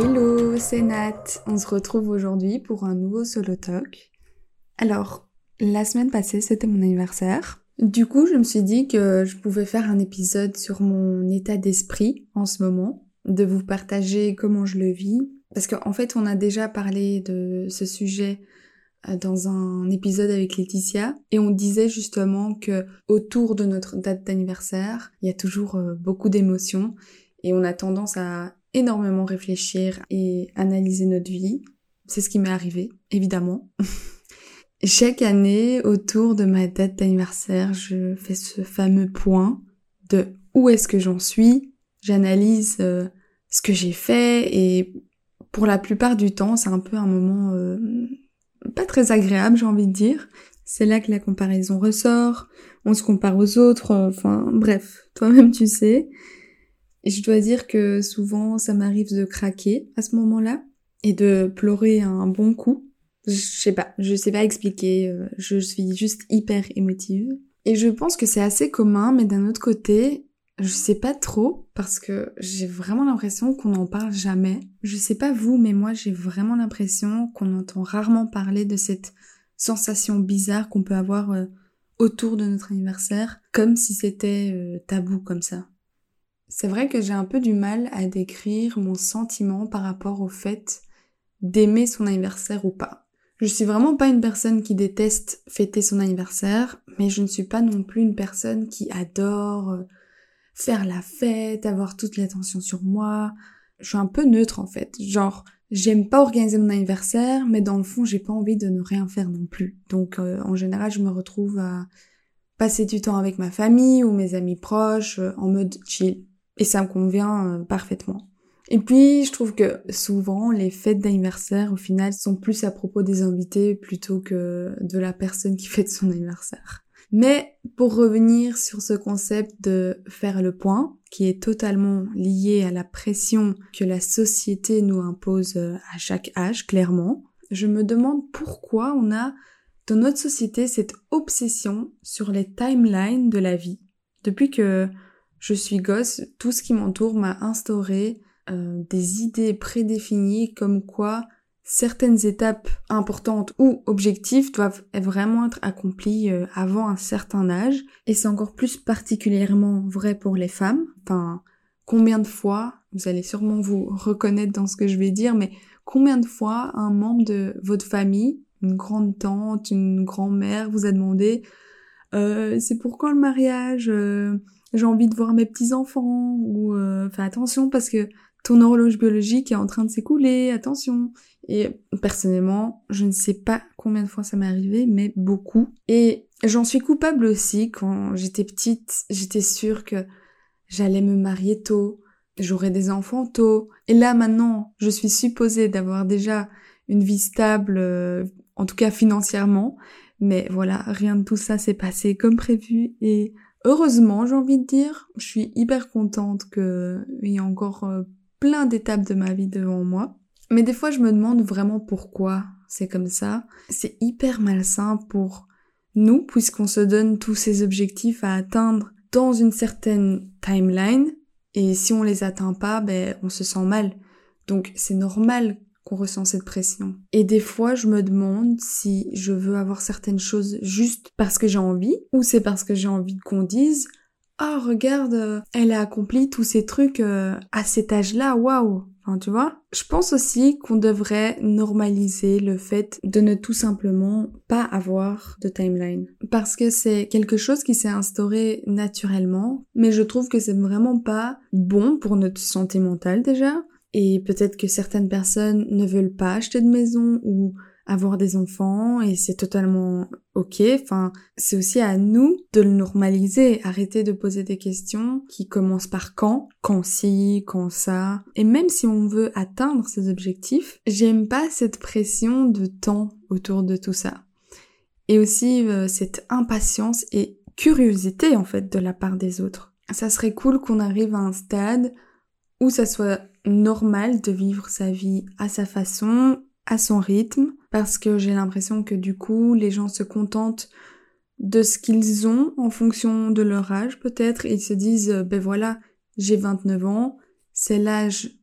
Hello, c'est Nat. On se retrouve aujourd'hui pour un nouveau solo talk. Alors, la semaine passée, c'était mon anniversaire. Du coup, je me suis dit que je pouvais faire un épisode sur mon état d'esprit en ce moment, de vous partager comment je le vis. Parce qu'en fait, on a déjà parlé de ce sujet euh, dans un épisode avec Laetitia et on disait justement que autour de notre date d'anniversaire, il y a toujours euh, beaucoup d'émotions et on a tendance à énormément réfléchir et analyser notre vie. C'est ce qui m'est arrivé, évidemment. Chaque année, autour de ma date d'anniversaire, je fais ce fameux point de où est-ce que j'en suis. J'analyse euh, ce que j'ai fait et pour la plupart du temps, c'est un peu un moment euh, pas très agréable, j'ai envie de dire. C'est là que la comparaison ressort, on se compare aux autres, enfin bref, toi-même tu sais. Et je dois dire que souvent ça m'arrive de craquer à ce moment-là et de pleurer un bon coup je sais pas, je sais pas expliquer, euh, je suis juste hyper émotive. Et je pense que c'est assez commun, mais d'un autre côté, je sais pas trop parce que j'ai vraiment l'impression qu'on n'en parle jamais. Je sais pas vous, mais moi j'ai vraiment l'impression qu'on entend rarement parler de cette sensation bizarre qu'on peut avoir euh, autour de notre anniversaire, comme si c'était euh, tabou comme ça. C'est vrai que j'ai un peu du mal à décrire mon sentiment par rapport au fait d'aimer son anniversaire ou pas. Je suis vraiment pas une personne qui déteste fêter son anniversaire, mais je ne suis pas non plus une personne qui adore euh, faire la fête, avoir toute l'attention sur moi. Je suis un peu neutre en fait. Genre, j'aime pas organiser mon anniversaire, mais dans le fond, j'ai pas envie de ne rien faire non plus. Donc, euh, en général, je me retrouve à passer du temps avec ma famille ou mes amis proches euh, en mode chill. Et ça me convient parfaitement. Et puis, je trouve que souvent, les fêtes d'anniversaire, au final, sont plus à propos des invités plutôt que de la personne qui fête son anniversaire. Mais pour revenir sur ce concept de faire le point, qui est totalement lié à la pression que la société nous impose à chaque âge, clairement, je me demande pourquoi on a dans notre société cette obsession sur les timelines de la vie. Depuis que je suis gosse, tout ce qui m'entoure m'a instauré euh, des idées prédéfinies comme quoi certaines étapes importantes ou objectifs doivent vraiment être accomplis euh, avant un certain âge et c'est encore plus particulièrement vrai pour les femmes. Enfin, combien de fois, vous allez sûrement vous reconnaître dans ce que je vais dire, mais combien de fois un membre de votre famille, une grande tante, une grand-mère vous a demandé euh, c'est pour quand le mariage j'ai envie de voir mes petits enfants ou fais attention parce que ton horloge biologique est en train de s'écouler, attention. Et personnellement, je ne sais pas combien de fois ça m'est arrivé, mais beaucoup. Et j'en suis coupable aussi quand j'étais petite, j'étais sûre que j'allais me marier tôt, j'aurais des enfants tôt. Et là maintenant, je suis supposée d'avoir déjà une vie stable, euh, en tout cas financièrement. Mais voilà, rien de tout ça s'est passé comme prévu et heureusement, j'ai envie de dire, je suis hyper contente qu'il y ait encore euh, plein d'étapes de ma vie devant moi. Mais des fois, je me demande vraiment pourquoi c'est comme ça. C'est hyper malsain pour nous, puisqu'on se donne tous ces objectifs à atteindre dans une certaine timeline. Et si on les atteint pas, ben, on se sent mal. Donc, c'est normal qu'on ressent cette pression. Et des fois, je me demande si je veux avoir certaines choses juste parce que j'ai envie, ou c'est parce que j'ai envie qu'on dise, oh regarde, euh, elle a accompli tous ces trucs euh, à cet âge-là, waouh. Enfin, tu vois. Je pense aussi qu'on devrait normaliser le fait de ne tout simplement pas avoir de timeline. Parce que c'est quelque chose qui s'est instauré naturellement, mais je trouve que c'est vraiment pas bon pour notre santé mentale déjà. Et peut-être que certaines personnes ne veulent pas acheter de maison ou avoir des enfants et c'est totalement ok. Enfin, c'est aussi à nous de le normaliser, arrêter de poser des questions qui commencent par quand, quand si, quand ça. Et même si on veut atteindre ces objectifs, j'aime pas cette pression de temps autour de tout ça. Et aussi euh, cette impatience et curiosité en fait de la part des autres. Ça serait cool qu'on arrive à un stade où ça soit normal de vivre sa vie à sa façon, à son rythme, parce que j'ai l'impression que du coup les gens se contentent de ce qu'ils ont en fonction de leur âge peut-être ils se disent euh, ben voilà j'ai 29 ans c'est l'âge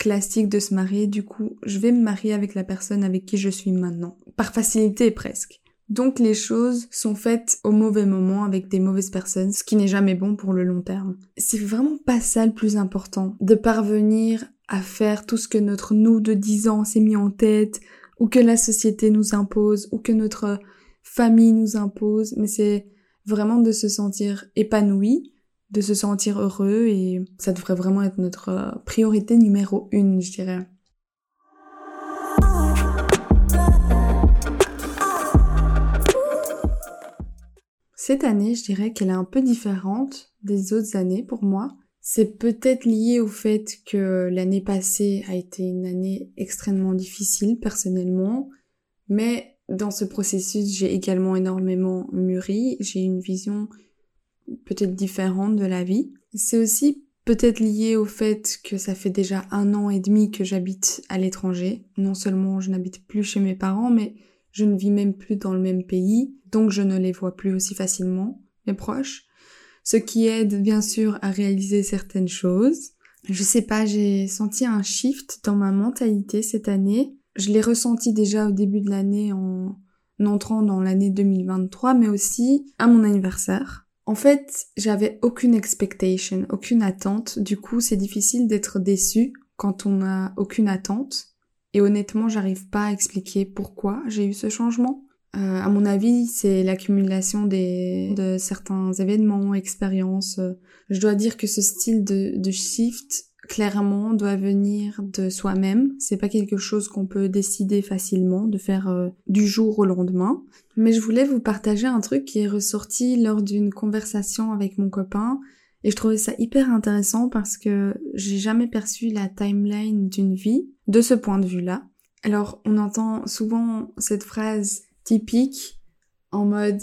classique de se marier, du coup, je vais me marier avec la personne avec qui je suis maintenant. Par facilité presque. Donc les choses sont faites au mauvais moment avec des mauvaises personnes, ce qui n'est jamais bon pour le long terme. C'est vraiment pas ça le plus important, de parvenir à faire tout ce que notre nous de 10 ans s'est mis en tête, ou que la société nous impose, ou que notre famille nous impose, mais c'est vraiment de se sentir épanoui, de se sentir heureux et ça devrait vraiment être notre euh, priorité numéro une, je dirais. Cette année, je dirais qu'elle est un peu différente des autres années pour moi. C'est peut-être lié au fait que l'année passée a été une année extrêmement difficile personnellement, mais dans ce processus, j'ai également énormément mûri, j'ai une vision peut-être différente de la vie. C'est aussi peut-être lié au fait que ça fait déjà un an et demi que j'habite à l'étranger. Non seulement je n'habite plus chez mes parents, mais je ne vis même plus dans le même pays, donc je ne les vois plus aussi facilement, mes proches. Ce qui aide bien sûr à réaliser certaines choses. Je sais pas, j'ai senti un shift dans ma mentalité cette année. Je l'ai ressenti déjà au début de l'année en entrant dans l'année 2023, mais aussi à mon anniversaire. En fait, j'avais aucune expectation, aucune attente. Du coup, c'est difficile d'être déçu quand on n'a aucune attente. Et honnêtement, j'arrive pas à expliquer pourquoi j'ai eu ce changement. Euh, à mon avis, c'est l'accumulation des de certains événements, expériences. Je dois dire que ce style de, de shift clairement doit venir de soi-même. C'est pas quelque chose qu'on peut décider facilement de faire euh, du jour au lendemain. Mais je voulais vous partager un truc qui est ressorti lors d'une conversation avec mon copain et je trouvais ça hyper intéressant parce que j'ai jamais perçu la timeline d'une vie de ce point de vue-là. Alors, on entend souvent cette phrase typique en mode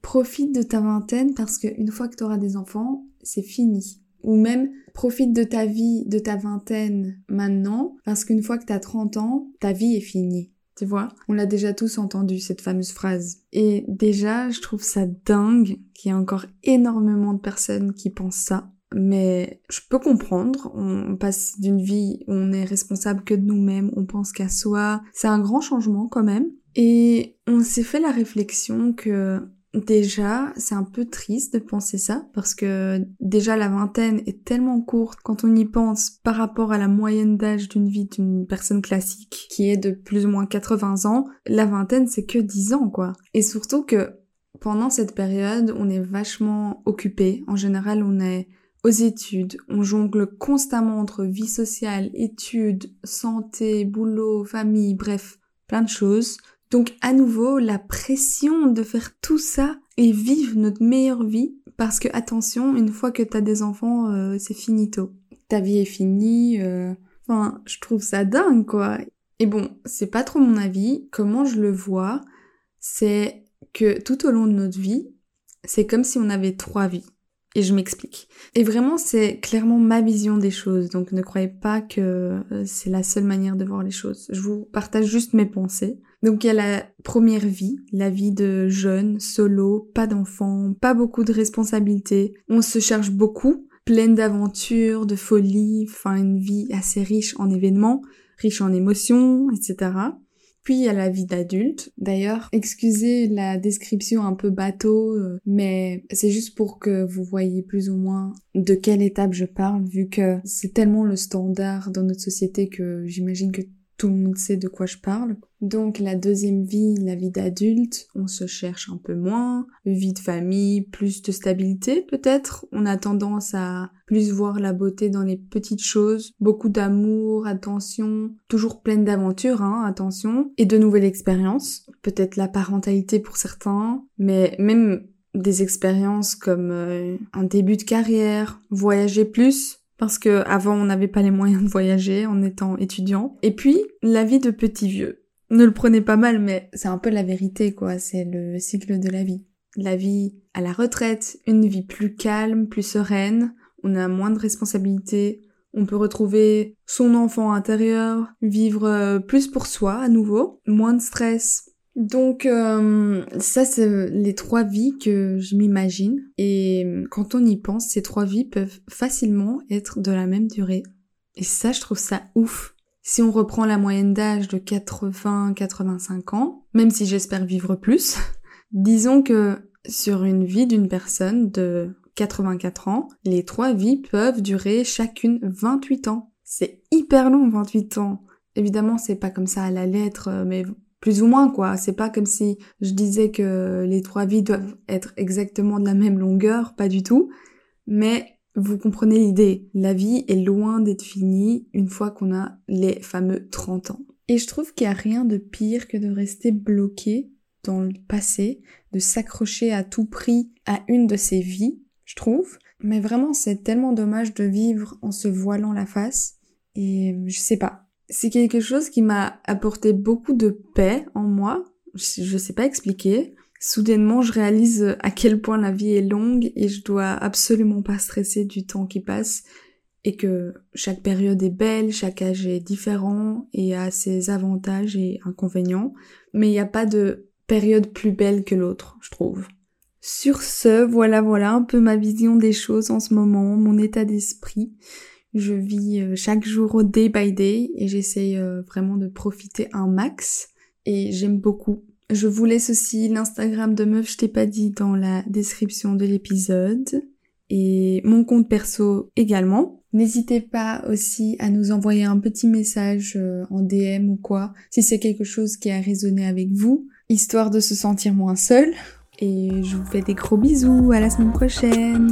profite de ta vingtaine parce qu'une fois que tu auras des enfants, c'est fini ou même profite de ta vie, de ta vingtaine maintenant, parce qu'une fois que t'as 30 ans, ta vie est finie. Tu vois? On l'a déjà tous entendu, cette fameuse phrase. Et déjà, je trouve ça dingue qu'il y ait encore énormément de personnes qui pensent ça. Mais je peux comprendre, on passe d'une vie où on est responsable que de nous-mêmes, on pense qu'à soi. C'est un grand changement quand même. Et on s'est fait la réflexion que Déjà, c'est un peu triste de penser ça parce que déjà la vingtaine est tellement courte quand on y pense par rapport à la moyenne d'âge d'une vie d'une personne classique qui est de plus ou moins 80 ans. La vingtaine c'est que 10 ans quoi. Et surtout que pendant cette période, on est vachement occupé. En général, on est aux études, on jongle constamment entre vie sociale, études, santé, boulot, famille, bref, plein de choses. Donc à nouveau, la pression de faire tout ça et vivre notre meilleure vie, parce que attention, une fois que t'as des enfants, euh, c'est finito. Ta vie est finie, euh, enfin, je trouve ça dingue, quoi. Et bon, c'est pas trop mon avis. Comment je le vois, c'est que tout au long de notre vie, c'est comme si on avait trois vies. Et je m'explique. Et vraiment, c'est clairement ma vision des choses. Donc ne croyez pas que euh, c'est la seule manière de voir les choses. Je vous partage juste mes pensées. Donc il y a la première vie, la vie de jeune, solo, pas d'enfants, pas beaucoup de responsabilités. On se cherche beaucoup, pleine d'aventures, de folie, enfin une vie assez riche en événements, riche en émotions, etc. Puis a la vie d'adulte. D'ailleurs, excusez la description un peu bateau, euh, mais c'est juste pour que vous voyez plus ou moins de quelle étape je parle, vu que c'est tellement le standard dans notre société que j'imagine que tout le monde sait de quoi je parle. Donc la deuxième vie, la vie d'adulte, on se cherche un peu moins, vie de famille, plus de stabilité peut-être, on a tendance à plus voir la beauté dans les petites choses, beaucoup d'amour, attention, toujours pleine d'aventures, hein, attention, et de nouvelles expériences, peut-être la parentalité pour certains, mais même des expériences comme euh, un début de carrière, voyager plus, parce que avant on n'avait pas les moyens de voyager en étant étudiant. Et puis la vie de petit vieux. Ne le prenez pas mal, mais c'est un peu la vérité quoi. C'est le cycle de la vie. La vie à la retraite, une vie plus calme, plus sereine. On a moins de responsabilités. On peut retrouver son enfant intérieur, vivre euh, plus pour soi à nouveau, moins de stress, donc euh, ça c'est les trois vies que je m'imagine et quand on y pense, ces trois vies peuvent facilement être de la même durée. Et ça, je trouve ça ouf. Si on reprend la moyenne d'âge de 80-85 ans, même si j'espère vivre plus, disons que sur une vie d'une personne de 84 ans, les trois vies peuvent durer chacune 28 ans. C'est hyper long, 28 ans. Évidemment, c'est pas comme ça à la lettre, mais plus ou moins quoi. C'est pas comme si je disais que les trois vies doivent être exactement de la même longueur, pas du tout. Mais vous comprenez l'idée. La vie est loin d'être finie une fois qu'on a les fameux 30 ans. Et je trouve qu'il n'y a rien de pire que de rester bloqué dans le passé, de s'accrocher à tout prix à une de ces vies, je trouve. Mais vraiment, c'est tellement dommage de vivre en se voilant la face. Et je sais pas, c'est quelque chose qui m'a apporté beaucoup de paix en moi. Je sais pas expliquer. Soudainement, je réalise à quel point la vie est longue et je dois absolument pas stresser du temps qui passe et que chaque période est belle, chaque âge est différent et a ses avantages et inconvénients. Mais il n'y a pas de période plus belle que l'autre, je trouve. Sur ce, voilà, voilà un peu ma vision des choses en ce moment, mon état d'esprit. Je vis euh, chaque jour au day by day et j'essaye euh, vraiment de profiter un max et j'aime beaucoup. Je vous laisse aussi l'Instagram de Meuf je t'ai pas dit dans la description de l'épisode et mon compte perso également. N'hésitez pas aussi à nous envoyer un petit message euh, en DM ou quoi si c'est quelque chose qui a résonné avec vous, histoire de se sentir moins seul. Et je vous fais des gros bisous, à la semaine prochaine